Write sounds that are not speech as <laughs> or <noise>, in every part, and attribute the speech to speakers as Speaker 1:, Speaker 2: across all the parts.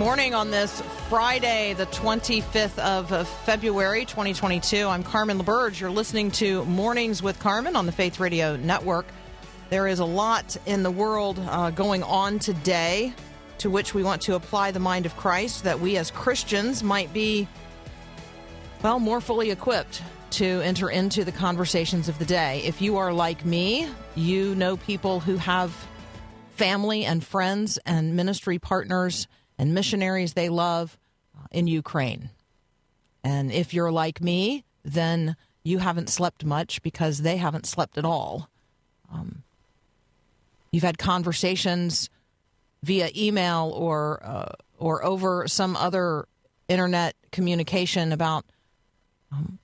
Speaker 1: Morning on this Friday, the 25th of February, 2022. I'm Carmen LaBerge. You're listening to Mornings with Carmen on the Faith Radio Network. There is a lot in the world uh, going on today to which we want to apply the mind of Christ that we as Christians might be, well, more fully equipped to enter into the conversations of the day. If you are like me, you know people who have family and friends and ministry partners and missionaries they love uh, in Ukraine. And if you're like me, then you haven't slept much because they haven't slept at all. Um, you've had conversations via email or uh, or over some other internet communication about um,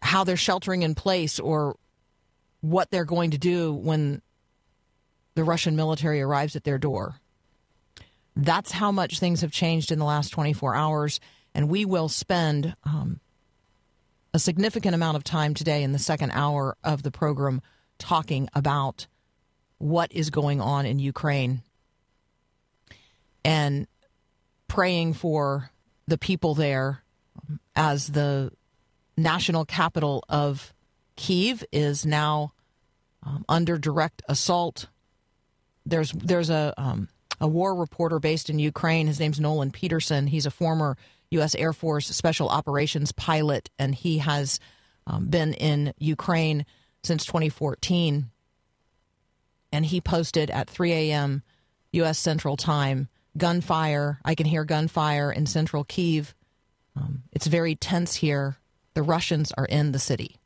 Speaker 1: how they're sheltering in place or what they're going to do when the Russian military arrives at their door. That's how much things have changed in the last 24 hours. And we will spend um, a significant amount of time today in the second hour of the program talking about what is going on in Ukraine and praying for the people there as the national capital of Kiev is now um, under direct assault. There's there's a um, a war reporter based in Ukraine. His name's Nolan Peterson. He's a former U.S. Air Force Special Operations pilot, and he has um, been in Ukraine since 2014. And he posted at 3 a.m. U.S. Central Time gunfire. I can hear gunfire in central Kiev. Um, it's very tense here. The Russians are in the city.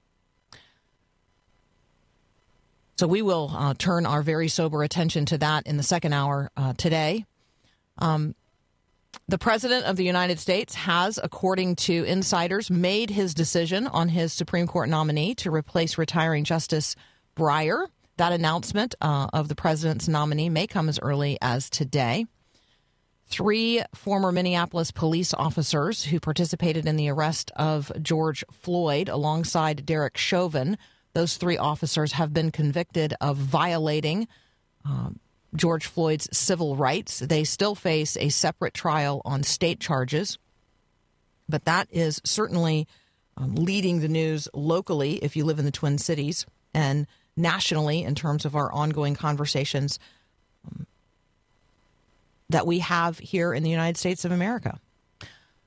Speaker 1: So we will uh, turn our very sober attention to that in the second hour uh, today. Um, the President of the United States has, according to insiders, made his decision on his Supreme Court nominee to replace retiring Justice Breyer. That announcement uh, of the President's nominee may come as early as today. Three former Minneapolis police officers who participated in the arrest of George Floyd alongside Derek Chauvin those three officers have been convicted of violating um, George Floyd's civil rights. They still face a separate trial on state charges, but that is certainly um, leading the news locally if you live in the Twin Cities and nationally in terms of our ongoing conversations um, that we have here in the United States of America.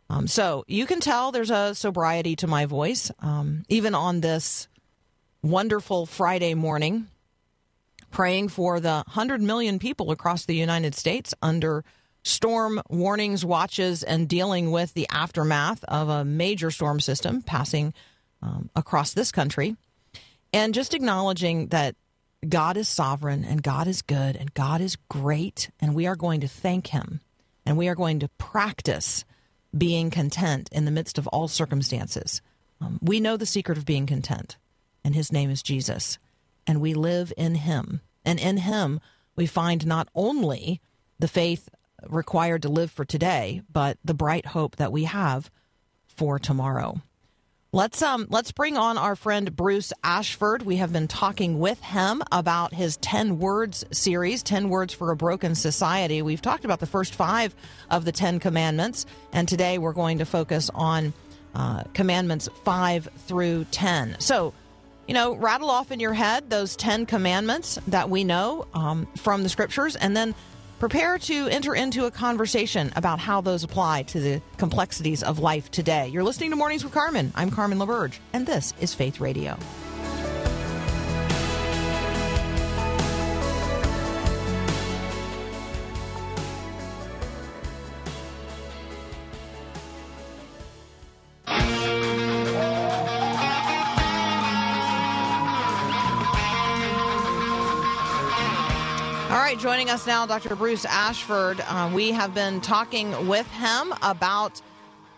Speaker 1: Um, so you can tell there's a sobriety to my voice, um, even on this wonderful Friday morning, praying for the 100 million people across the United States under storm warnings, watches, and dealing with the aftermath of a major storm system passing um, across this country. And just acknowledging that God is sovereign and God is good and God is great, and we are going to thank Him and we are going to practice being content in the midst of all circumstances. Um, we know the secret of being content and his name is Jesus. And we live in him. And in him, we find not only the faith required to live for today, but the bright hope that we have for tomorrow. Let's um let's bring on our friend Bruce Ashford. We have been talking with him about his 10 words series, 10 words for a broken society. We've talked about the first 5 of the 10 commandments and today we're going to focus on uh, commandments 5 through 10. So, you know, rattle off in your head those 10 commandments that we know um, from the scriptures and then prepare to enter into a conversation about how those apply to the complexities of life today. You're listening to Mornings with Carmen. I'm Carmen LaBerge, and this is Faith Radio. Joining us now, Dr. Bruce Ashford. Uh, we have been talking with him about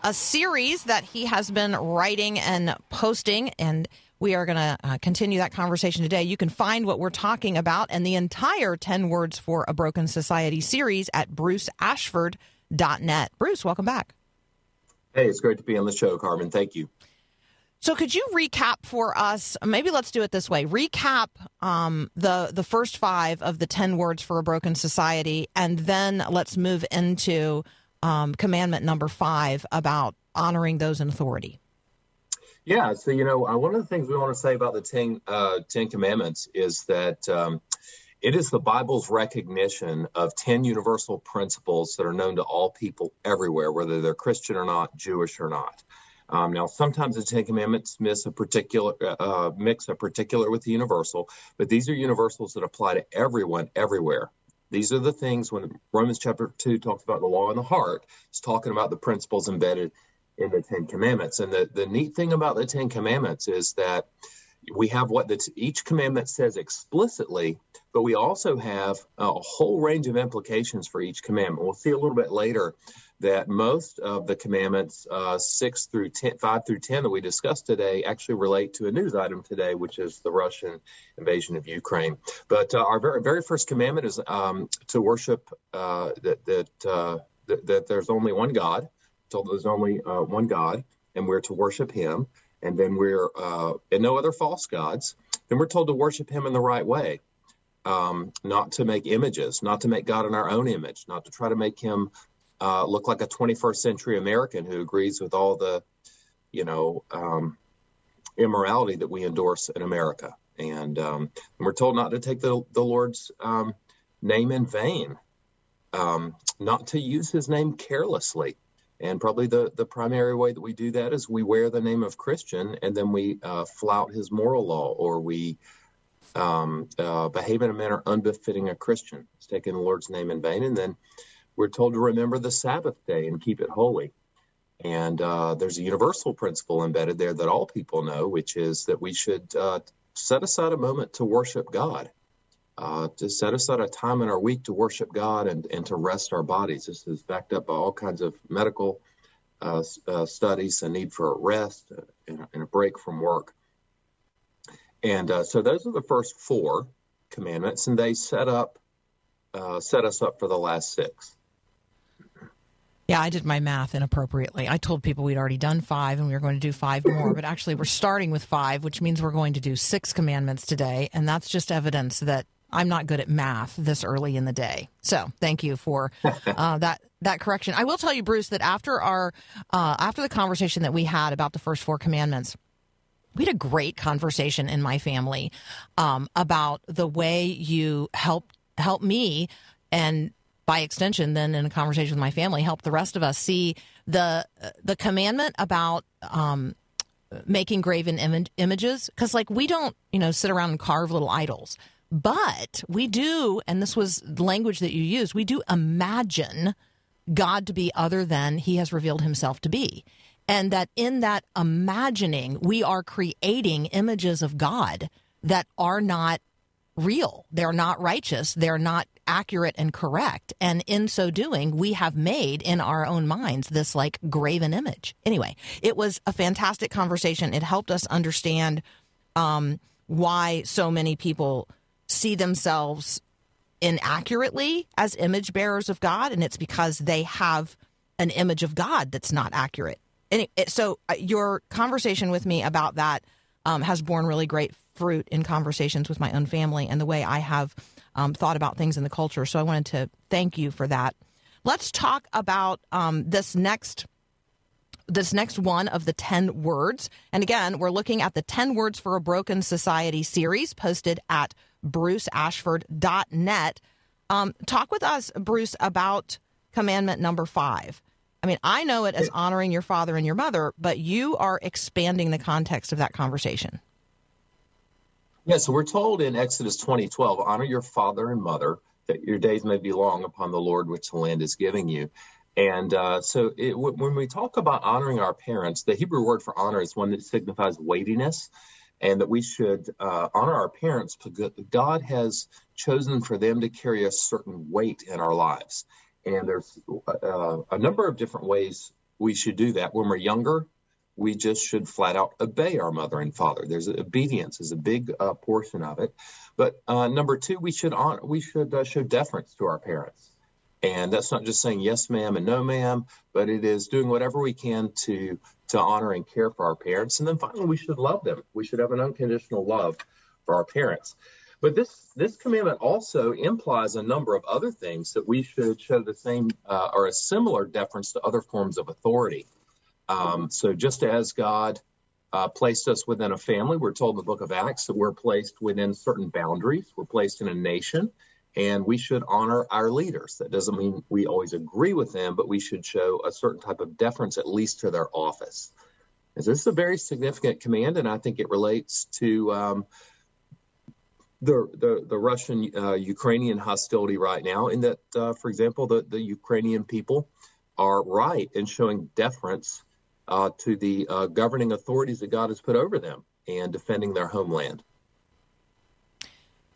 Speaker 1: a series that he has been writing and posting, and we are going to uh, continue that conversation today. You can find what we're talking about and the entire 10 Words for a Broken Society series at bruceashford.net. Bruce, welcome back.
Speaker 2: Hey, it's great to be on the show, Carmen. Thank you.
Speaker 1: So, could you recap for us? Maybe let's do it this way: recap um, the the first five of the ten words for a broken society, and then let's move into um, commandment number five about honoring those in authority.
Speaker 2: Yeah. So, you know, uh, one of the things we want to say about the Ten uh, Ten Commandments is that um, it is the Bible's recognition of ten universal principles that are known to all people everywhere, whether they're Christian or not, Jewish or not. Um, now, sometimes the Ten Commandments miss a particular uh, uh, mix a particular with the universal, but these are universals that apply to everyone everywhere. These are the things when Romans chapter two talks about the law in the heart, it's talking about the principles embedded in the Ten Commandments. And the, the neat thing about the Ten Commandments is that we have what the, each commandment says explicitly, but we also have a whole range of implications for each commandment. We'll see a little bit later that most of the commandments, uh, six through ten, five through ten that we discussed today, actually relate to a news item today, which is the Russian invasion of Ukraine. But uh, our very very first commandment is um, to worship uh, that that, uh, that, that there's only one God. Told there's only uh, one God, and we're to worship Him. And then we're uh, and no other false gods. Then we're told to worship Him in the right way. Um, not to make images, not to make God in our own image, not to try to make him uh, look like a 21st century American who agrees with all the, you know, um, immorality that we endorse in America. And, um, and, we're told not to take the, the Lord's um, name in vain, um, not to use his name carelessly. And probably the, the primary way that we do that is we wear the name of Christian and then we uh, flout his moral law or we um, uh, behave in a manner unbefitting a Christian. It's taking the Lord's name in vain. And then we're told to remember the Sabbath day and keep it holy. And uh, there's a universal principle embedded there that all people know, which is that we should uh, set aside a moment to worship God, uh, to set aside a time in our week to worship God and, and to rest our bodies. This is backed up by all kinds of medical uh, uh, studies, a need for a rest uh, and, and, a break from work. And so those are the first four commandments, and they set up set us up for the last six.
Speaker 1: Yeah, I did my math inappropriately. I told people we'd already done five and we were going to do five more, but actually we're starting with five, which means we're going to do six commandments today. And that's just evidence that I'm not good at math this early in the day. So thank you for <laughs> uh, that that correction. I will tell you, Bruce, that after our uh, after the conversation that we had about the first four commandments, we had a great conversation in my family um, about the way you help help me and by extension, then in a conversation with my family, help the rest of us see the the commandment about um, making graven Im- images. Because like we don't, you know, sit around and carve little idols, but we do, and this was language that you used. We do imagine God to be other than He has revealed Himself to be. And that in that imagining, we are creating images of God that are not real. They're not righteous. They're not accurate and correct. And in so doing, we have made in our own minds this like graven image. Anyway, it was a fantastic conversation. It helped us understand um, why so many people see themselves inaccurately as image bearers of God. And it's because they have an image of God that's not accurate. And it, so uh, your conversation with me about that um, has borne really great fruit in conversations with my own family and the way I have um, thought about things in the culture. So I wanted to thank you for that. Let's talk about um, this next this next one of the 10 words. And again, we're looking at the 10 Words for a Broken Society series posted at bruceashford.net. Um, talk with us, Bruce, about commandment number five. I mean, I know it as honoring your father and your mother, but you are expanding the context of that conversation.
Speaker 2: Yeah, so we're told in Exodus 20, 12, honor your father and mother, that your days may be long upon the Lord which the land is giving you. And uh, so it, when we talk about honoring our parents, the Hebrew word for honor is one that signifies weightiness. and that we should uh, honor our parents because God has chosen for them to carry a certain weight in our lives. And there's uh, a number of different ways we should do that. When we're younger, we just should flat out obey our mother and father. There's obedience is a big uh, portion of it. But uh, number two, we should honor, we should uh, show deference to our parents. And that's not just saying yes, ma'am, and no, ma'am, but it is doing whatever we can to to honor and care for our parents. And then finally, we should love them. We should have an unconditional love for our parents. But this this commandment also implies a number of other things that we should show the same uh, or a similar deference to other forms of authority. Um, so just as God uh, placed us within a family, we're told in the book of Acts that we're placed within certain boundaries. We're placed in a nation and we should honor our leaders. That doesn't mean we always agree with them, but we should show a certain type of deference, at least to their office. And so this is a very significant command, and I think it relates to um, the, the, the Russian uh, Ukrainian hostility right now. In that, uh, for example, the, the Ukrainian people are right in showing deference uh, to the uh, governing authorities that God has put over them and defending their homeland.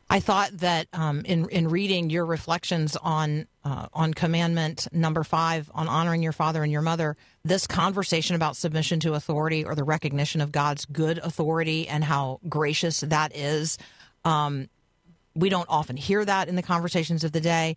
Speaker 1: I thought that um, in in reading your reflections on uh, on commandment number five on honoring your father and your mother, this conversation about submission to authority or the recognition of God's good authority and how gracious that is, um, we don't often hear that in the conversations of the day.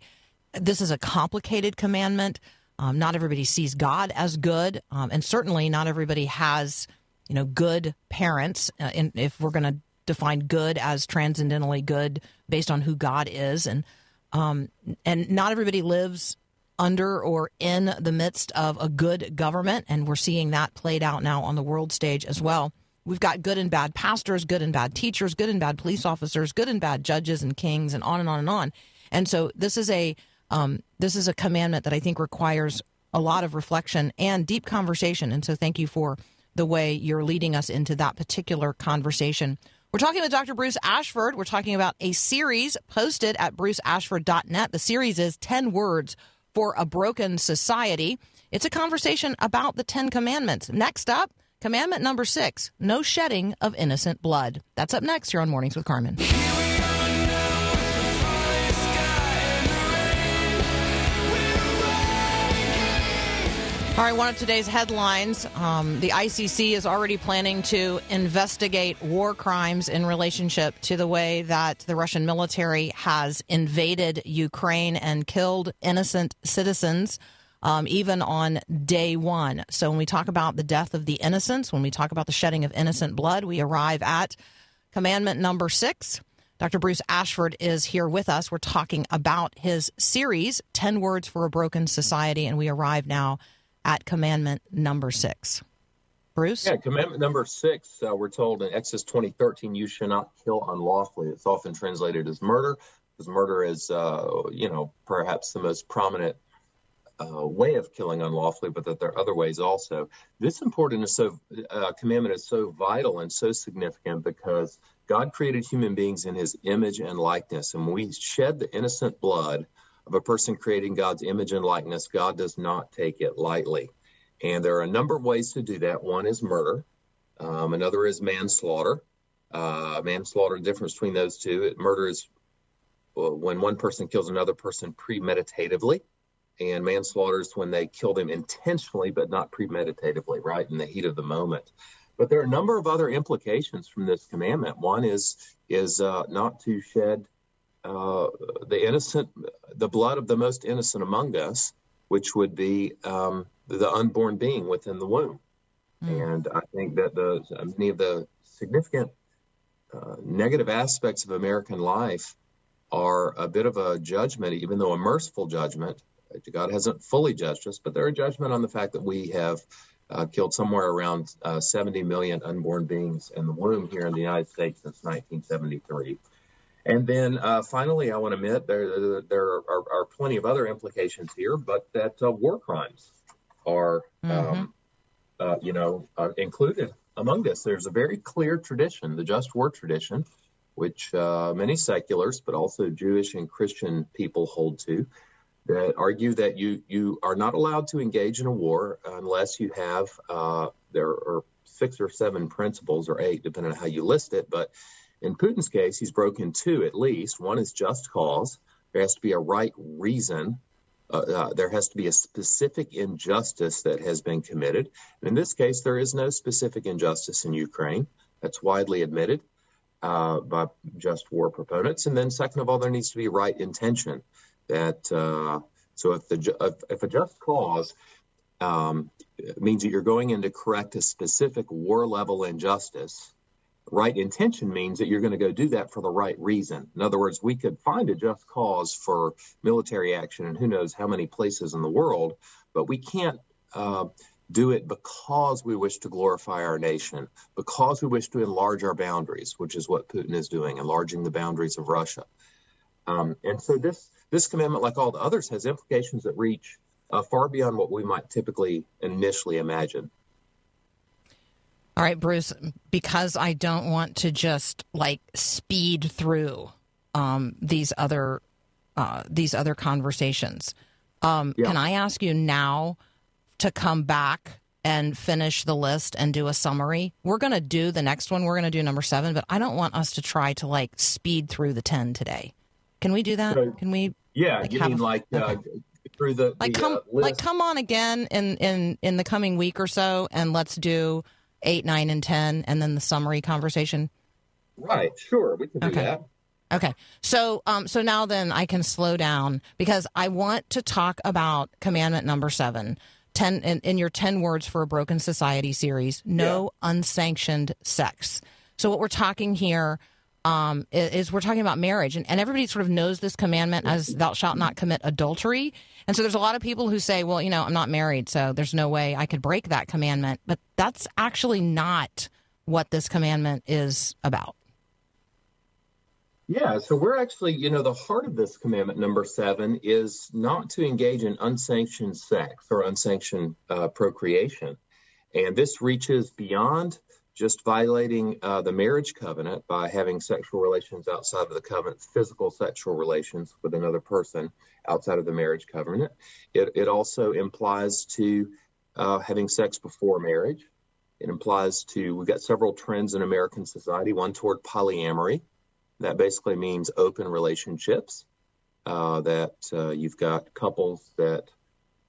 Speaker 1: This is a complicated commandment. Um, not everybody sees God as good, um, and certainly not everybody has you know good parents. Uh, in, if we're going to define good as transcendently good based on who God is, and um, and not everybody lives under or in the midst of a good government, and we're seeing that played out now on the world stage as well. We've got good and bad pastors, good and bad teachers, good and bad police officers, good and bad judges and kings, and on and on and on. And so this is a um, this is a commandment that I think requires a lot of reflection and deep conversation. And so thank you for the way you're leading us into that particular conversation. We're talking with Dr. Bruce Ashford. We're talking about a series posted at bruceashford.net. The series is 10 Words for a Broken Society. It's a conversation about the Ten Commandments. Next up, commandment number six no shedding of innocent blood. That's up next here on Mornings with Carmen. All right, one of today's headlines um, the ICC is already planning to investigate war crimes in relationship to the way that the Russian military has invaded Ukraine and killed innocent citizens. Um, even on day one. So, when we talk about the death of the innocents, when we talk about the shedding of innocent blood, we arrive at commandment number six. Dr. Bruce Ashford is here with us. We're talking about his series, 10 Words for a Broken Society, and we arrive now at commandment number six. Bruce?
Speaker 2: Yeah, commandment number six, uh, we're told in Exodus 20, 13, you shall not kill unlawfully. It's often translated as murder, because murder is, uh, you know, perhaps the most prominent uh, way of killing unlawfully, but that there are other ways also. This important is so uh, commandment is so vital and so significant because God created human beings in His image and likeness, and when we shed the innocent blood of a person creating God's image and likeness, God does not take it lightly. And there are a number of ways to do that. One is murder, um, another is manslaughter. Uh, manslaughter, the difference between those two, murder is well, when one person kills another person premeditatively, and manslaughter is when they kill them intentionally but not premeditatively, right, in the heat of the moment. But there are a number of other implications from this commandment. One is is uh, not to shed uh, the innocent, the blood of the most innocent among us, which would be um, the unborn being within the womb. Mm. And I think that the many of the significant uh, negative aspects of American life are a bit of a judgment, even though a merciful judgment. God hasn't fully judged us, but they're a judgment on the fact that we have uh, killed somewhere around uh, 70 million unborn beings in the womb here in the United States since 1973. And then uh, finally, I want to admit there, there are, are, plenty of other implications here, but that uh, war crimes are, um, mm-hmm. um, uh, you know, uh, included among this. There's a very clear tradition, the just war tradition, which uh, many seculars, but also Jewish and Christian people hold to, that argue that you you are not allowed to engage in a war unless you have uh, there are six or seven principles, or eight, depending on how you list it. But in Putin's case, he's broken two at least. One is just cause. There has to be a right reason. Uh, uh, there has to be a specific injustice that has been committed. And in this case, there is no specific injustice in Ukraine. That's widely admitted uh, by just war proponents. And then, second of all, there needs to be right intention. That uh, so if the if, if a just cause um, means that you're going in to correct a specific war level injustice, right intention means that you're going to go do that for the right reason. In other words, we could find a just cause for military action in who knows how many places in the world, but we can't uh, do it because we wish to glorify our nation, because we wish to enlarge our boundaries, which is what Putin is doing, enlarging the boundaries of Russia. Um, and so this this commandment, like all the others, has implications that reach uh, far beyond what we might typically initially imagine.
Speaker 1: All right, Bruce, because I don't want to just like speed through um, these other uh, these other conversations. Um, yeah. Can I ask you now to come back and finish the list and do a summary? We're going to do the next one. We're going to do number seven, but I don't want us to try to like speed through the ten today. Can we do that? So, Can we?
Speaker 2: Yeah, like, you mean a, like okay. uh, through the
Speaker 1: like
Speaker 2: the,
Speaker 1: come
Speaker 2: uh,
Speaker 1: like come on again in in in the coming week or so, and let's do eight, nine, and 10, and then the summary conversation?
Speaker 2: Right, sure. We can do okay. that.
Speaker 1: Okay. So um so now then I can slow down because I want to talk about commandment number 7. 10 in, in your 10 words for a broken society series, no yeah. unsanctioned sex. So what we're talking here um, is, we're talking about marriage, and, and everybody sort of knows this commandment as "Thou shalt not commit adultery." And so there's a lot of people who say, "Well, you know, I'm not married, so there's no way I could break that commandment." But that's actually not what this commandment is about.
Speaker 2: Yeah, so we're actually, you know, the heart of this commandment, number seven, is not to engage in unsanctioned sex or unsanctioned uh, procreation. And this reaches beyond just violating uh, the marriage covenant by having sexual relations outside of the covenant, physical sexual relations with another person outside of the marriage covenant. It, it also implies to uh, having sex before marriage. It implies to, we've got several trends in American society, one toward polyamory. That basically means open relationships, uh, that uh, you've got couples that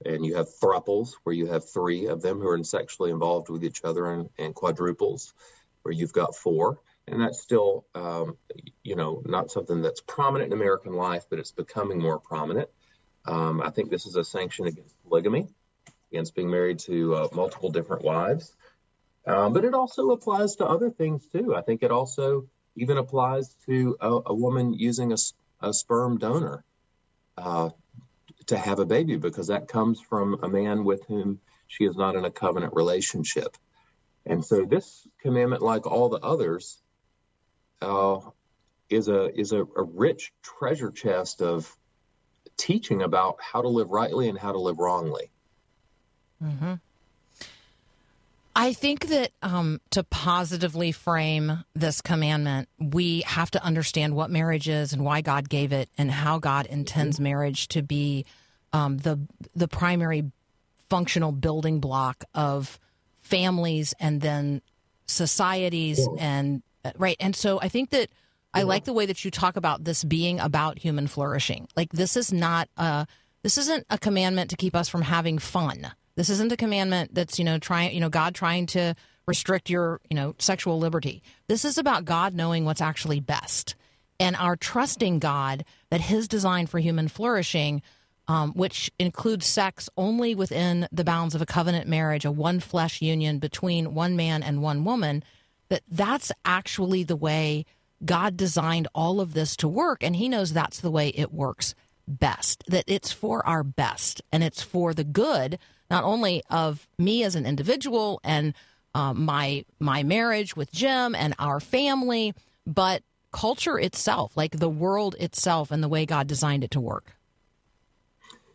Speaker 2: and you have thruples where you have three of them who are sexually involved with each other and, and quadruples where you've got four. And that's still um, you know not something that's prominent in american life but it's becoming more prominent. Um, i think this is a sanction against polygamy against being married to uh, multiple different wives. Um, but it also applies to other things too. I think it also even applies to a, a woman using a, a sperm donor. Uh, to have a baby because that comes from a man with whom she is not in a covenant relationship. And so this commandment, like all the others, uh, is a is a, a rich treasure chest of teaching about how to live rightly and how to live wrongly.
Speaker 1: Mm-hmm. I think that um, to positively frame this commandment, we have to understand what marriage is and why God gave it, and how God intends marriage to be um, the the primary functional building block of families and then societies and uh, right. And so I think that I like the way that you talk about this being about human flourishing. Like this is not a this isn't a commandment to keep us from having fun. This isn't a commandment that's, you know, trying, you know, God trying to restrict your, you know, sexual liberty. This is about God knowing what's actually best and our trusting God that his design for human flourishing, um, which includes sex only within the bounds of a covenant marriage, a one flesh union between one man and one woman, that that's actually the way God designed all of this to work. And he knows that's the way it works best, that it's for our best and it's for the good not only of me as an individual and uh, my my marriage with Jim and our family, but culture itself, like the world itself and the way God designed it to work.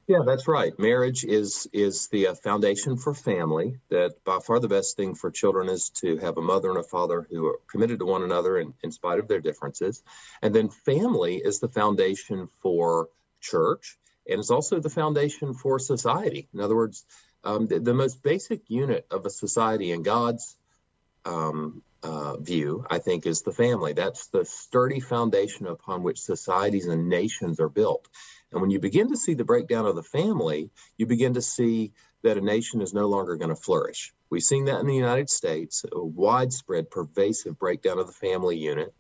Speaker 2: Yeah, that's right. Marriage is is the uh, foundation for family. That by far the best thing for children is to have a mother and a father who are committed to one another in, in spite of their differences. And then family is the foundation for church and it's also the foundation for society. In other words, um, the, the, most basic unit of a society in God's um, uh, view, I think, is the family. That's the sturdy foundation upon which societies and nations are built. And when you begin to see the breakdown of the family, you begin to see that a nation is no longer going to flourish. We've seen that in the United States, a widespread, pervasive breakdown of the family unit.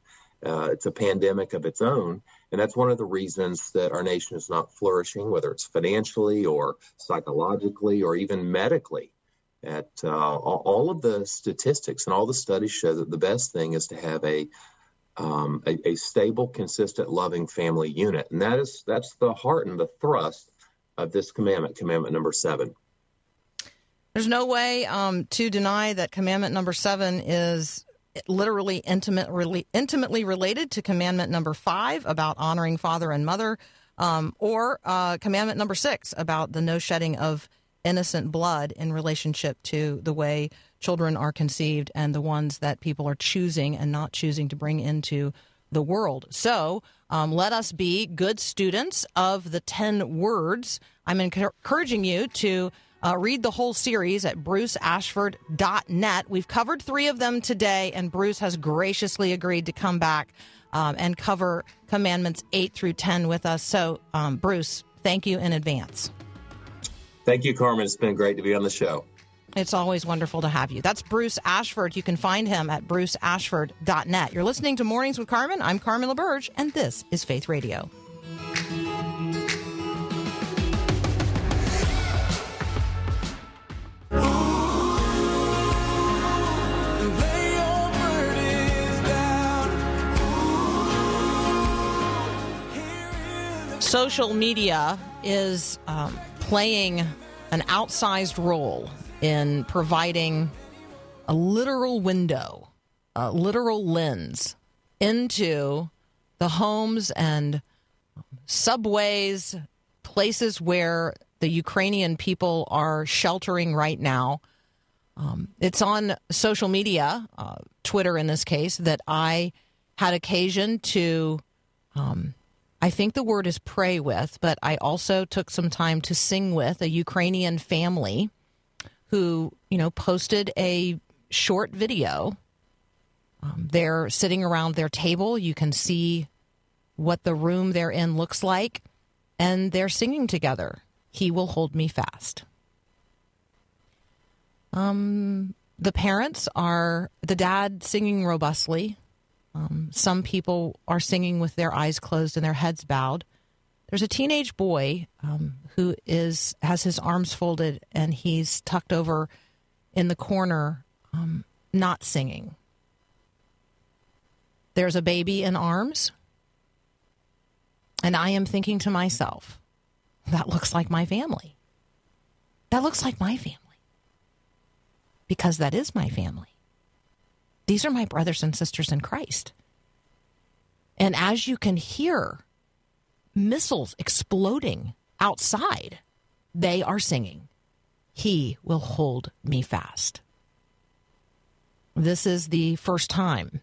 Speaker 2: Uh, it's a pandemic of its own. And that's one of the reasons that our nation is not flourishing, whether it's financially or psychologically or even medically. At uh, all of the statistics and all the studies show that the best thing is to have a um, a, a, stable, consistent, loving family unit, and that is that's the heart and the thrust of this commandment, commandment number seven.
Speaker 1: There's no way um, to deny that commandment number seven is literally intimate, really, intimately related to commandment number five about honoring father and mother, um, or uh, commandment number six about the no shedding of innocent blood in relationship to the way children are conceived and the ones that people are choosing and not choosing to bring into the world. So um, let us be good students of the 10 words. I'm encouraging you to uh, read the whole series at bruceashford.net. We've covered three of them today, and Bruce has graciously agreed to come back um, and cover commandments 8 through 10 with us. So, um, Bruce, thank you in advance.
Speaker 2: Thank you, Carmen. It's been great to be on the show.
Speaker 1: It's always wonderful to have you. That's Bruce Ashford. You can find him at bruceashford.net. You're listening to Mornings with Carmen. I'm Carmen LaBerge, and this is Faith Radio. Social media is um, playing an outsized role in providing a literal window, a literal lens into the homes and subways, places where the Ukrainian people are sheltering right now. Um, it's on social media, uh, Twitter in this case, that I had occasion to um, I think the word is pray with, but I also took some time to sing with a Ukrainian family who, you know, posted a short video. Um, they're sitting around their table. You can see what the room they're in looks like, and they're singing together. He will hold me fast. Um, the parents are the dad singing robustly, um, some people are singing with their eyes closed and their heads bowed. There's a teenage boy um, who is has his arms folded and he's tucked over in the corner, um, not singing. There's a baby in arms, and I am thinking to myself, that looks like my family. That looks like my family. Because that is my family. These are my brothers and sisters in Christ. And as you can hear missiles exploding outside, they are singing, He will hold me fast. This is the first time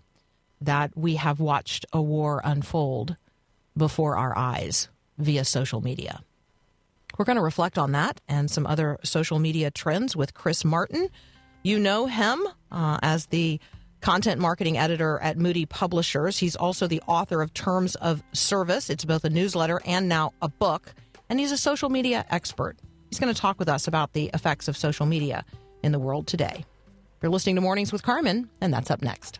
Speaker 1: that we have watched a war unfold before our eyes via social media. We're going to reflect on that and some other social media trends with Chris Martin. You know him uh, as the content marketing editor at Moody Publishers. He's also the author of Terms of Service. It's both a newsletter and now a book. And he's a social media expert. He's going to talk with us about the effects of social media in the world today. You're listening to Mornings with Carmen, and that's up next.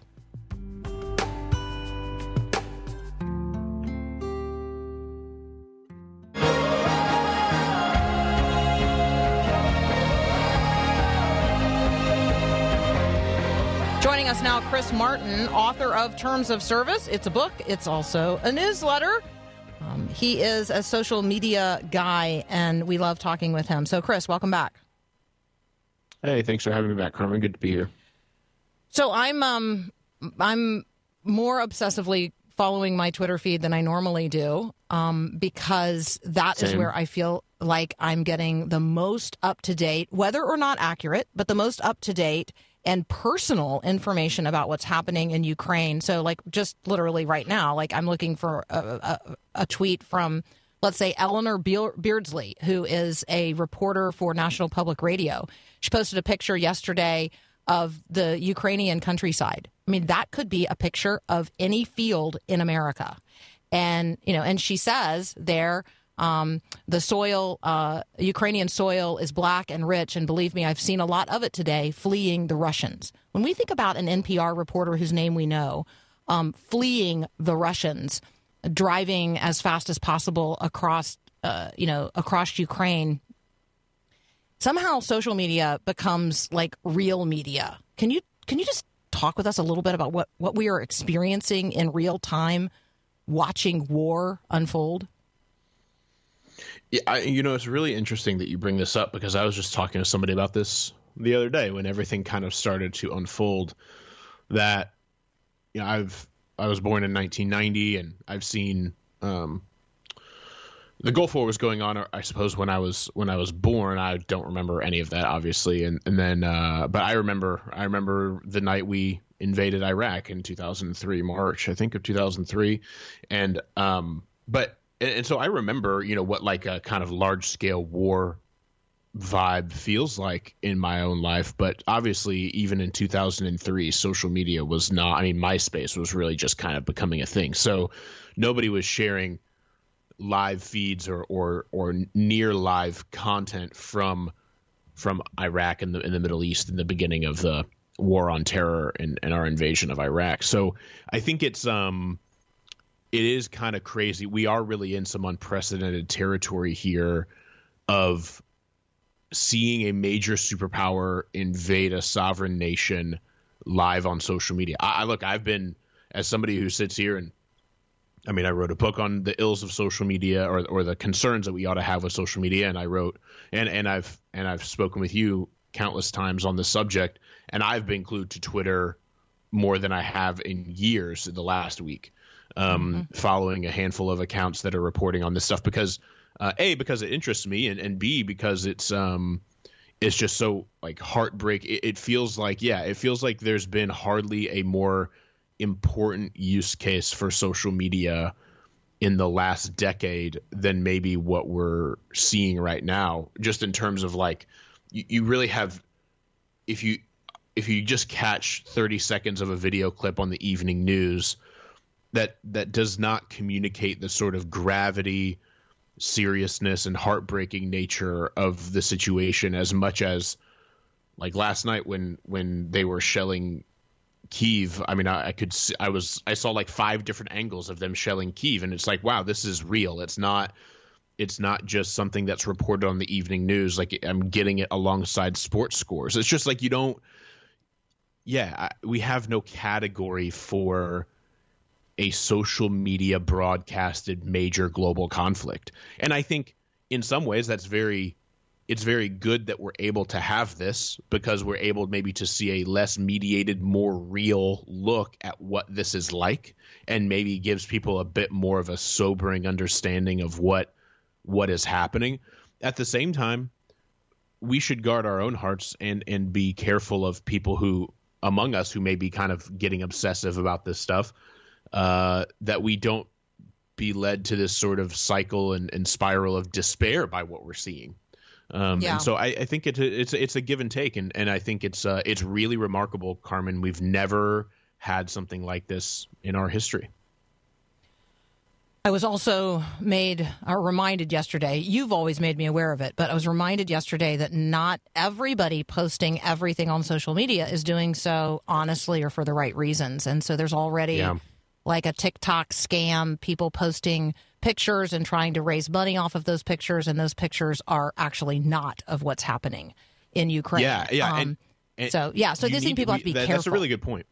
Speaker 1: Now Chris Martin, author of Terms of Service. It's a book, it's also a newsletter. Um, he is a social media guy, and we love talking with him. So, Chris, welcome back.
Speaker 3: Hey, thanks for having me back, Carmen. Good to be here.
Speaker 1: So, I'm um, I'm more obsessively following my Twitter feed than I normally do um, because that Same. is where I feel like I'm getting the most up to date, whether or not accurate, but the most up to date and personal information about what's happening in Ukraine. So, like, just literally right now, like, I'm looking for a, a, a tweet from, let's say, Eleanor Beardsley, who is a reporter for National Public Radio. She posted a picture yesterday of the Ukrainian countryside. I mean, that could be a picture of any field in America. And, you know, and she says there, um, the soil, uh, Ukrainian soil is black and rich. And believe me, I've seen a lot of it today fleeing the Russians. When we think about an NPR reporter whose name we know um, fleeing the Russians, driving as fast as possible across, uh, you know, across Ukraine, somehow social media becomes like real media. Can you can you just talk with us a little bit about what, what we are experiencing in real time watching war unfold?
Speaker 3: Yeah, I, you know, it's really interesting that you bring this up because I was just talking to somebody about this the other day when everything kind of started to unfold. That you know, I've I was born in 1990, and I've seen um, the Gulf War was going on. I suppose when I was when I was born, I don't remember any of that, obviously. And and then, uh, but I remember I remember the night we invaded Iraq in 2003, March, I think of 2003, and um, but and, and so I remember, you know, what like a kind of large scale war vibe feels like in my own life. But obviously, even in 2003, social media was not, I mean, MySpace was really just kind of becoming a thing. So nobody was sharing live feeds or, or, or near live content from from Iraq and the, in the Middle East in the beginning of the war on terror and, and our invasion of Iraq. So I think it's um it is kind of crazy. We are really in some unprecedented territory here of seeing a major superpower invade a sovereign nation live on social media. I, I, look, I've been as somebody who sits here and I mean, I wrote a book on the ills of social media or or the concerns that we ought to have with social media, and I wrote and and I've and I've spoken with you countless times on this subject, and I've been glued to Twitter more than I have in years in the last week um, mm-hmm. following a handful of accounts that are reporting on this stuff because uh, a because it interests me and, and b because it's um it's just so like heartbreak it, it, feels like yeah it feels like there's been hardly a more important use case for social media in the last decade than maybe what we're seeing right now just in terms of like you, you really have if you if you just catch 30 seconds of a video clip on the evening news that that does not communicate the sort of gravity, seriousness, and heartbreaking nature of the situation as much as like last night when when they were shelling Kiev. I mean, I, I could see, I was I saw like five different angles of them shelling Kiev, and it's like wow, this is real. It's not it's not just something that's reported on the evening news. Like I'm getting it alongside sports scores. It's just like you don't. Yeah, I, we have no category for a social media broadcasted major global conflict. And I think in some ways that's very it's very good that we're able to have this because we're able maybe to see a less mediated, more real look at what this is like and maybe gives people a bit more of a sobering understanding of what what is happening. At the same time, we should guard our own hearts and and be careful of people who among us who may be kind of getting obsessive about this stuff uh, that we don't be led to this sort of cycle and, and spiral of despair by what we're seeing. Um, yeah. And so I, I think it's a, it's a, it's a give and take, and, and I think it's uh, it's really remarkable, Carmen. We've never had something like this in our history.
Speaker 1: I was also made or reminded yesterday, you've always made me aware of it, but I was reminded yesterday that not everybody posting everything on social media is doing so honestly or for the right reasons. And so there's already yeah like a TikTok scam, people posting pictures and trying to raise money off of those pictures, and those pictures are actually not of what's happening in Ukraine.
Speaker 3: Yeah, yeah. Um, and, and
Speaker 1: so yeah, so these people we, have to be that, careful.
Speaker 3: That's a really good point.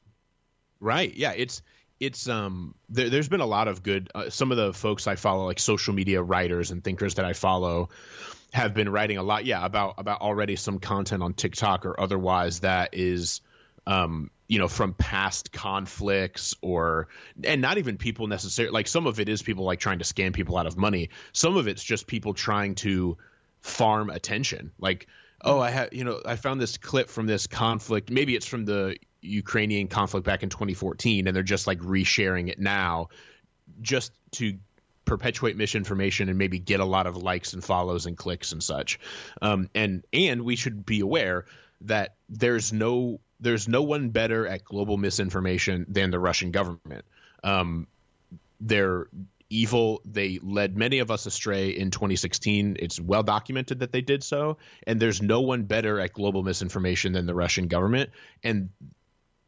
Speaker 3: Right. Yeah. It's it's um there, has been a lot of good uh, some of the folks i follow like social media writers and thinkers that i follow have been writing a lot yeah about about already some content on tiktok or otherwise that is um you know from past conflicts or and not even people necessarily like some of it is people like trying to scam people out of money. Some of it's just people trying to farm attention. Like oh i have you know i found this clip from this conflict. Maybe it's from the ukrainian conflict back in 2014 and they're just like resharing it now just to perpetuate misinformation and maybe get a lot of likes and follows and clicks and such. Um, and and we should be aware that there's no there's no one better at global misinformation than the Russian government. Um, they're evil. They led many of us astray in 2016. It's well documented that they did so. And there's no one better at global misinformation than the Russian government. And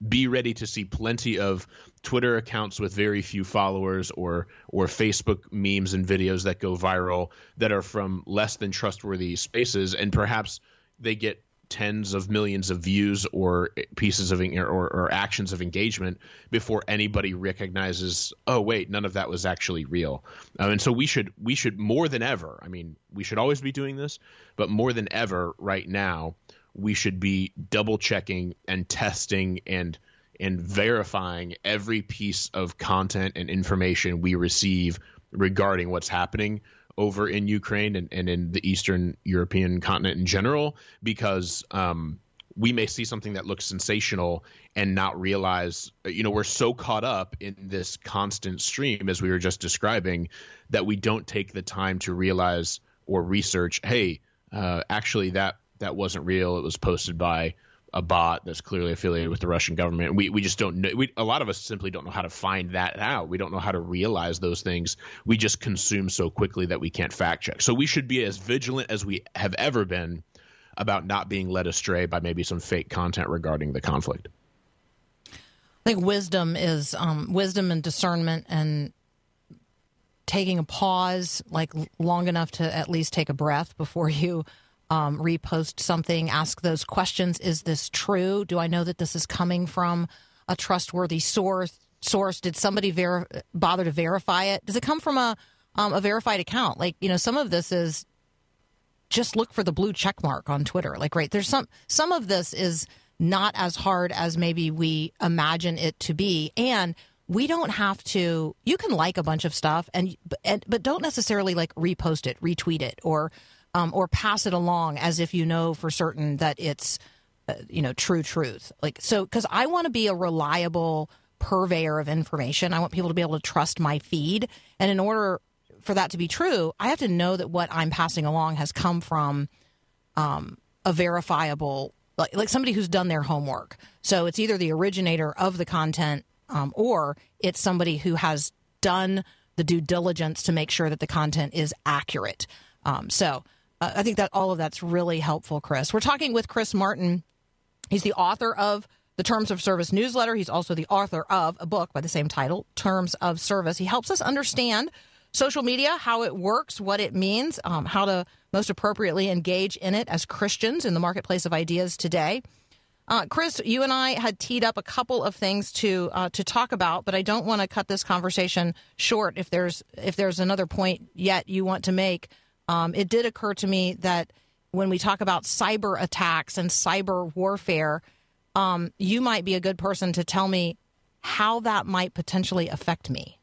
Speaker 3: be ready to see plenty of Twitter accounts with very few followers or or Facebook memes and videos that go viral that are from less than trustworthy spaces and perhaps they get tens of millions of views or pieces of or, or actions of engagement before anybody recognizes oh wait none of that was actually real. Um, and so we should we should more than ever i mean we should always be doing this but more than ever right now we should be double checking and testing and and verifying every piece of content and information we receive regarding what's happening over in Ukraine and, and in the Eastern European continent in general, because um, we may see something that looks sensational and not realize, you know, we're so caught up in this constant stream, as we were just describing, that we don't take the time to realize or research, hey, uh, actually, that that wasn't real. It was posted by a bot that's clearly affiliated with the Russian government. We we just don't know. We, a lot of us simply don't know how to find that out. We don't know how to realize those things. We just consume so quickly that we can't fact check. So we should be as vigilant as we have ever been about not being led astray by maybe some fake content regarding the conflict.
Speaker 1: I think wisdom is um, wisdom and discernment and taking a pause, like long enough to at least take a breath before you um, repost something, ask those questions. Is this true? Do I know that this is coming from a trustworthy source? Source? Did somebody ver- bother to verify it? Does it come from a um, a verified account? Like you know, some of this is just look for the blue check mark on Twitter. Like right there's some some of this is not as hard as maybe we imagine it to be, and we don't have to you can like a bunch of stuff and, and but don't necessarily like repost it retweet it or um, or pass it along as if you know for certain that it's uh, you know true truth. Like so because i want to be a reliable purveyor of information. I want people to be able to trust my feed. And in order for that to be true i have to know that what i'm passing along has come from um, a verifiable like, like somebody who's done their homework. So it's either the originator of the content um, or it's somebody who has done the due diligence to make sure that the content is accurate. Um, so uh, I think that all of that's really helpful, Chris. We're talking with Chris Martin. He's the author of the Terms of Service newsletter. He's also the author of a book by the same title, Terms of Service. He helps us understand social media, how it works, what it means, um, how to most appropriately engage in it as Christians in the marketplace of ideas today. Uh, Chris, you and I had teed up a couple of things to uh, to talk about, but I don't want to cut this conversation short. If there's if there's another point yet you want to make um, it did occur to me that when we talk about cyber attacks and cyber warfare, um, you might be a good person to tell me how that might potentially affect me.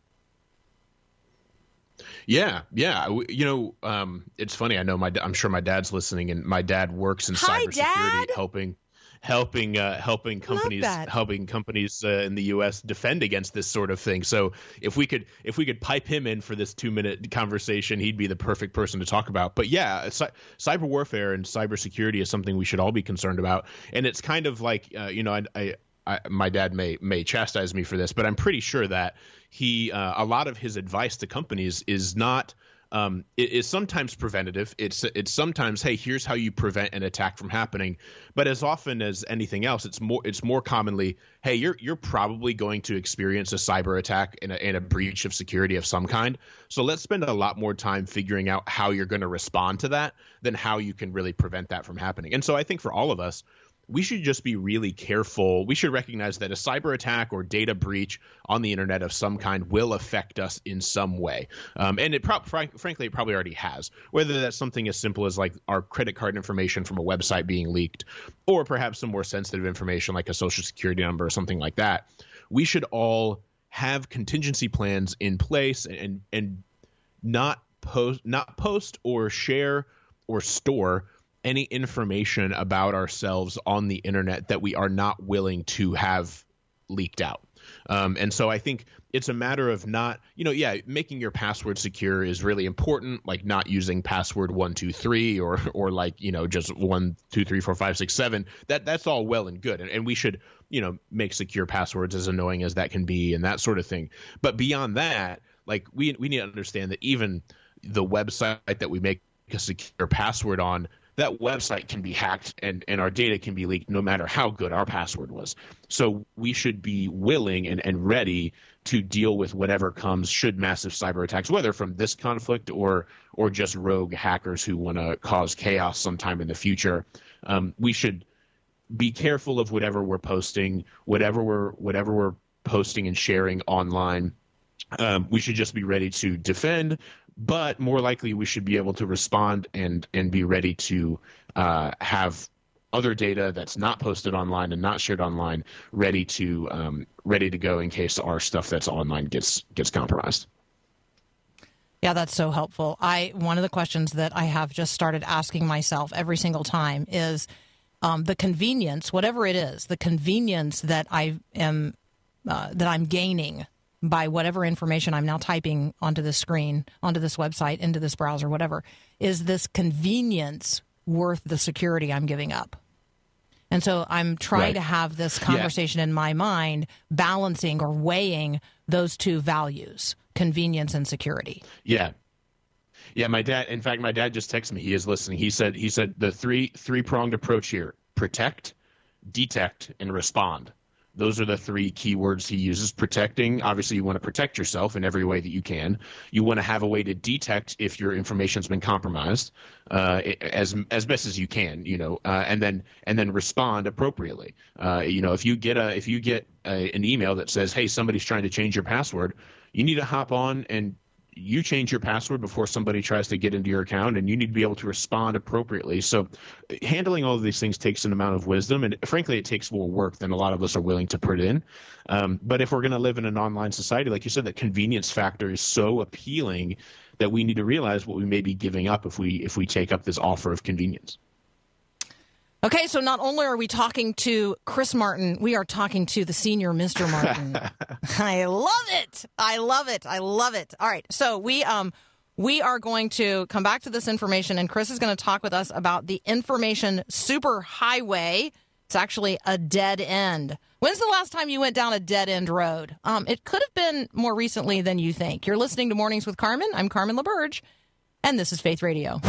Speaker 3: Yeah, yeah. You know, um, it's funny. I know my. I'm sure my dad's listening, and my dad works in
Speaker 1: Hi,
Speaker 3: cybersecurity,
Speaker 1: Dad.
Speaker 3: helping helping uh, helping companies helping companies uh, in the U.S. defend against this sort of thing. So if we could if we could pipe him in for this two minute conversation, he'd be the perfect person to talk about. But yeah, c- cyber warfare and cybersecurity is something we should all be concerned about. And it's kind of like uh, you know I, I I, my dad may may chastise me for this, but I'm pretty sure that he uh, a lot of his advice to companies is not um, it is sometimes preventative. It's it's sometimes hey, here's how you prevent an attack from happening. But as often as anything else, it's more it's more commonly hey, you're you're probably going to experience a cyber attack and a, and a breach of security of some kind. So let's spend a lot more time figuring out how you're going to respond to that than how you can really prevent that from happening. And so I think for all of us, we should just be really careful. We should recognize that a cyber attack or data breach on the internet of some kind will affect us in some way. Um, and it pro- fr- frankly, it probably already has. Whether that's something as simple as like our credit card information from a website being leaked, or perhaps some more sensitive information like a social security number or something like that. We should all have contingency plans in place and and not post not post or share or store any information about ourselves on the internet that we are not willing to have leaked out. Um, and so I think it's a matter of not, you know, yeah, making your password secure is really important, like not using password one two three or or like you know just one two three four five six seven. That that's all well and good, and, and we should you know make secure passwords as annoying as that can be and that sort of thing. But beyond that, like we we need to understand that even the website that we make a secure password on that website can be hacked and, and our data can be leaked no matter how good our password was. So we should be willing and, and ready to deal with whatever comes should massive cyber attacks, whether from this conflict or or just rogue hackers who want to cause chaos sometime in the future. Um, we should be careful of whatever we're posting, whatever we're whatever we're posting and sharing online. Um, we should just be ready to defend, but more likely we should be able to respond and and be ready to uh, have other data that's not posted online and not shared online ready to um, ready to go in case our stuff that's online gets gets compromised.
Speaker 1: Yeah, that's so helpful. I one of the questions that I have just started asking myself every single time is um, the convenience, whatever it is, the convenience that I am uh, that I'm gaining by whatever information I'm now typing onto the screen, onto this website, into this browser, whatever, is this convenience worth the security I'm giving up? And so I'm trying right. to have this conversation yeah. in my mind, balancing or weighing those two values, convenience and security.
Speaker 3: Yeah. Yeah, my dad in fact my dad just texted me. He is listening. He said he said the three three pronged approach here. Protect, detect, and respond. Those are the three keywords he uses. Protecting, obviously, you want to protect yourself in every way that you can. You want to have a way to detect if your information's been compromised, uh, as as best as you can, you know, uh, and then and then respond appropriately. Uh, you know, if you get a if you get a, an email that says, "Hey, somebody's trying to change your password," you need to hop on and you change your password before somebody tries to get into your account and you need to be able to respond appropriately. So handling all of these things takes an amount of wisdom and frankly it takes more work than a lot of us are willing to put in. Um, but if we're going to live in an online society like you said the convenience factor is so appealing that we need to realize what we may be giving up if we if we take up this offer of convenience
Speaker 1: Okay, so not only are we talking to Chris Martin, we are talking to the senior Mr. Martin. <laughs> I love it. I love it. I love it. All right. So we um we are going to come back to this information and Chris is going to talk with us about the information superhighway. It's actually a dead end. When's the last time you went down a dead end road? Um, it could have been more recently than you think. You're listening to Mornings with Carmen. I'm Carmen LaBerge, and this is Faith Radio.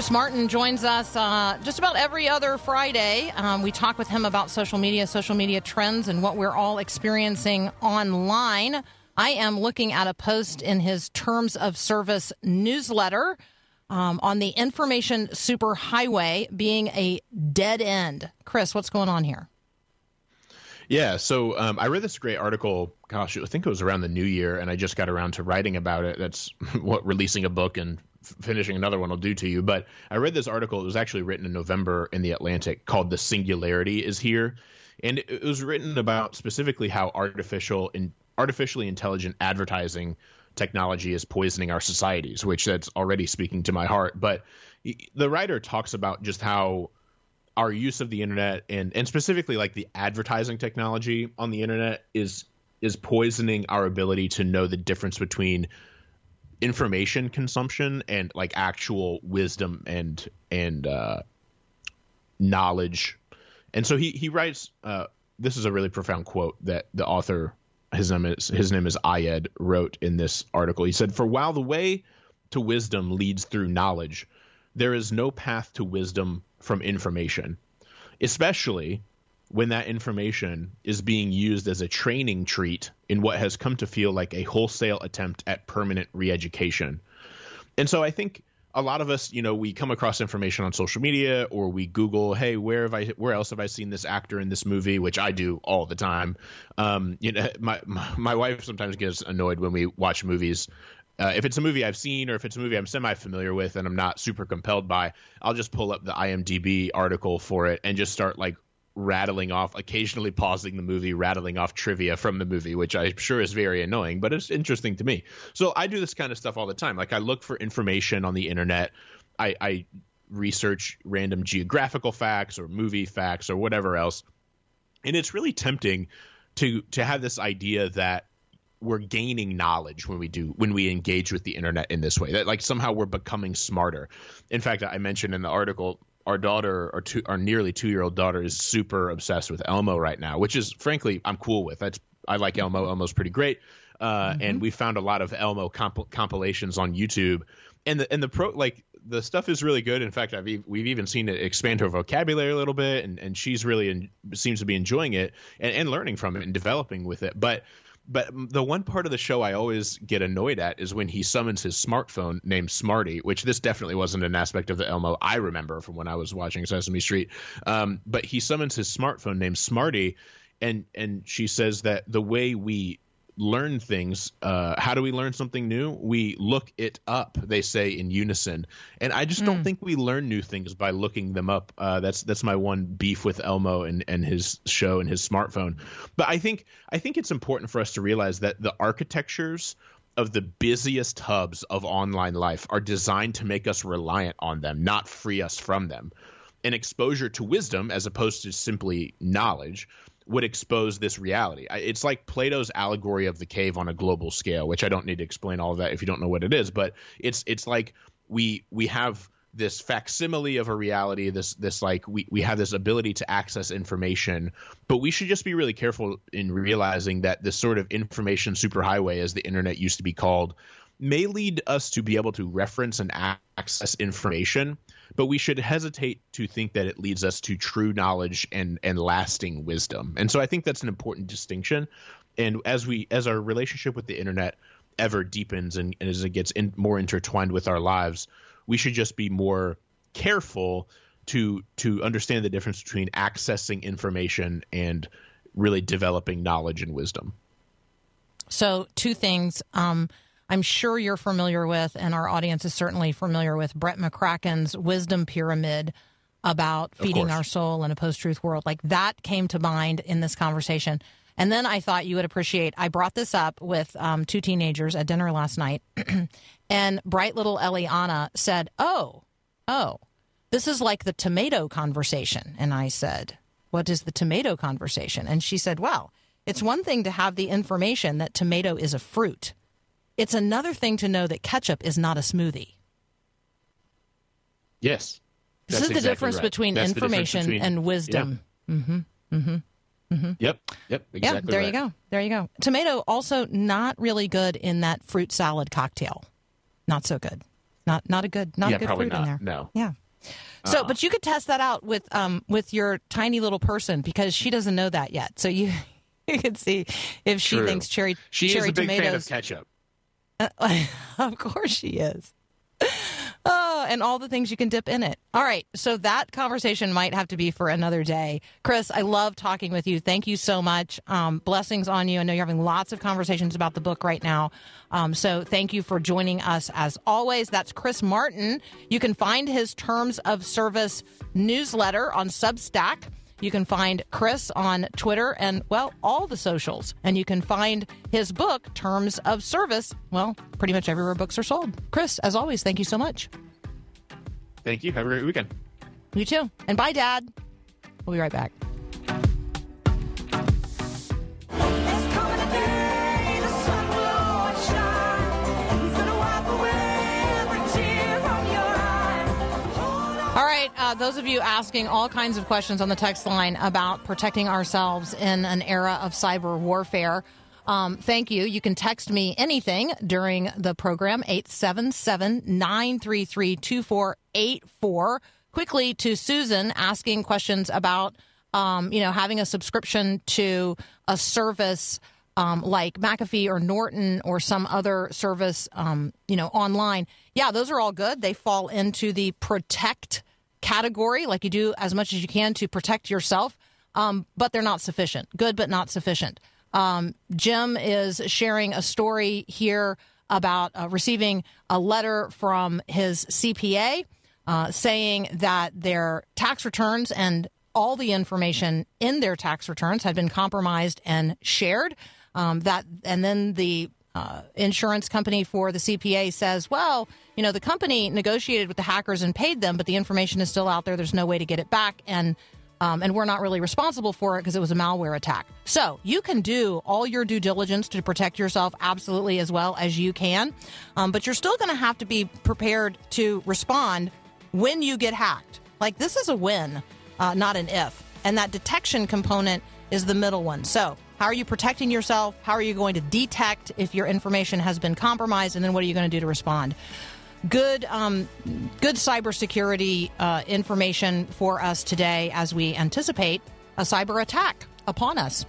Speaker 1: Chris Martin joins us uh, just about every other Friday. Um, we talk with him about social media, social media trends, and what we're all experiencing online. I am looking at a post in his Terms of Service newsletter um, on the information superhighway being a dead end. Chris, what's going on here?
Speaker 3: Yeah, so um, I read this great article. Gosh, I think it was around the new year, and I just got around to writing about it. That's <laughs> what releasing a book and finishing another one will do to you. But I read this article. It was actually written in November in the Atlantic called "The Singularity Is Here," and it was written about specifically how artificial and artificially intelligent advertising technology is poisoning our societies, which that's already speaking to my heart. But the writer talks about just how our use of the internet and and specifically like the advertising technology on the internet is is poisoning our ability to know the difference between information consumption and like actual wisdom and and uh, knowledge. And so he he writes. Uh, this is a really profound quote that the author his name is his name is Ayad wrote in this article. He said, "For while the way to wisdom leads through knowledge, there is no path to wisdom from information, especially when that information is being used as a training treat in what has come to feel like a wholesale attempt at permanent re-education. And so I think a lot of us, you know, we come across information on social media or we Google, hey, where have I, where else have I seen this actor in this movie, which I do all the time. Um, you know, my my wife sometimes gets annoyed when we watch movies. Uh, if it's a movie I've seen or if it's a movie I'm semi familiar with and I'm not super compelled by, I'll just pull up the IMDb article for it and just start like rattling off, occasionally pausing the movie, rattling off trivia from the movie, which I'm sure is very annoying, but it's interesting to me. So I do this kind of stuff all the time. Like I look for information on the internet. I, I research random geographical facts or movie facts or whatever else. And it's really tempting to to have this idea that we're gaining knowledge when we do when we engage with the internet in this way that like somehow we're becoming smarter in fact i mentioned in the article our daughter our two our nearly two year old daughter is super obsessed with elmo right now which is frankly i'm cool with that's i like elmo elmo's pretty great uh, mm-hmm. and we found a lot of elmo comp- compilations on youtube and the and the pro like the stuff is really good. In fact, I've we've even seen it expand her vocabulary a little bit, and, and she's really in, seems to be enjoying it and, and learning from it and developing with it. But but the one part of the show I always get annoyed at is when he summons his smartphone named Smarty, which this definitely wasn't an aspect of the Elmo I remember from when I was watching Sesame Street. Um, but he summons his smartphone named Smarty, and and she says that the way we learn things. Uh, how do we learn something new? We look it up. They say in unison, and I just mm. don't hmm. think we learn new things by looking them up. Uh, that's that's my one beef with Elmo and and his show and his smartphone. But I think I think it's important for us to realize that the architectures of the busiest hubs of online life are designed to make us reliant on them, not free us from them. An exposure to wisdom, as opposed to simply knowledge, would expose this reality. It's like Plato's allegory of the cave on a global scale, which I don't need to explain all of that if you don't know what it is, but it's it's like we we have this facsimile of a reality this this like we, we have this ability to access information but we should just be really careful in realizing that this sort of information superhighway as the internet used to be called may lead us to be able to reference and access information but we should hesitate to think that it leads us to true knowledge and and lasting wisdom. And so I think that's an important distinction. And as we as our relationship with the internet ever deepens and, and as it gets in, more intertwined with our lives, we should just be more careful to to understand the difference between accessing information and really developing knowledge and wisdom.
Speaker 1: So, two things. Um, I'm sure you're familiar with, and our audience is certainly familiar with Brett McCracken's wisdom pyramid about feeding our soul in a post truth world. Like that came to mind in this conversation. And then I thought you would appreciate, I brought this up with um, two teenagers at dinner last night, <clears throat> and bright little Eliana said, Oh, oh, this is like the tomato conversation. And I said, What is the tomato conversation? And she said, Well, it's one thing to have the information that tomato is a fruit. It's another thing to know that ketchup is not a smoothie.
Speaker 3: Yes.
Speaker 1: This is the exactly difference right. between that's information between, and wisdom. Yeah. Mm-hmm. Mm-hmm.
Speaker 3: Mm-hmm. Yep. Yep. Exactly
Speaker 1: yeah. There
Speaker 3: right.
Speaker 1: you go. There you go. Tomato also not really good in that fruit salad cocktail. Not so good. Not not a good not
Speaker 3: yeah,
Speaker 1: a good fruit
Speaker 3: not.
Speaker 1: in there.
Speaker 3: No.
Speaker 1: Yeah. So, uh but you could test that out with um with your tiny little person because she doesn't know that yet. So you <laughs> you can see if she
Speaker 3: True.
Speaker 1: thinks cherry
Speaker 3: she
Speaker 1: cherry
Speaker 3: is a big
Speaker 1: tomatoes,
Speaker 3: ketchup. <laughs>
Speaker 1: of course she is. Oh, and all the things you can dip in it. All right. So that conversation might have to be for another day. Chris, I love talking with you. Thank you so much. Um, blessings on you. I know you're having lots of conversations about the book right now. Um, so thank you for joining us as always. That's Chris Martin. You can find his Terms of Service newsletter on Substack. You can find Chris on Twitter and, well, all the socials. And you can find his book, Terms of Service, well, pretty much everywhere books are sold. Chris, as always, thank you so much.
Speaker 3: Thank you. Have a great weekend.
Speaker 1: You too. And bye, Dad. We'll be right back. Uh, those of you asking all kinds of questions on the text line about protecting ourselves in an era of cyber warfare. Um, thank you. You can text me anything during the program, 877 933 2484. Quickly to Susan asking questions about, um, you know, having a subscription to a service um, like McAfee or Norton or some other service, um, you know, online. Yeah, those are all good. They fall into the protect category, like you do as much as you can to protect yourself, um, but they're not sufficient. Good, but not sufficient. Um, Jim is sharing a story here about uh, receiving a letter from his CPA uh, saying that their tax returns and all the information in their tax returns had been compromised and shared. Um, that and then the uh, insurance company for the CPA says, well, you know, the company negotiated with the hackers and paid them, but the information is still out there. There's no way to get it back, and um, and we're not really responsible for it because it was a malware attack. So you can do all your due diligence to protect yourself absolutely as well as you can, um, but you're still going to have to be prepared to respond when you get hacked. Like this is a win, uh, not an if, and that detection component is the middle one. So how are you protecting yourself? How are you going to detect if your information has been compromised? And then what are you going to do to respond? Good, um, good cybersecurity uh, information for us today as we anticipate a cyber attack upon us.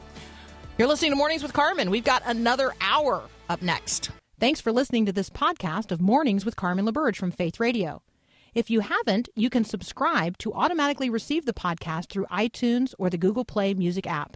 Speaker 1: You're listening to Mornings with Carmen. We've got another hour up next. Thanks for listening to this podcast of Mornings with Carmen LaBerge from Faith Radio. If you haven't, you can subscribe to automatically receive the podcast through iTunes or the Google Play Music app.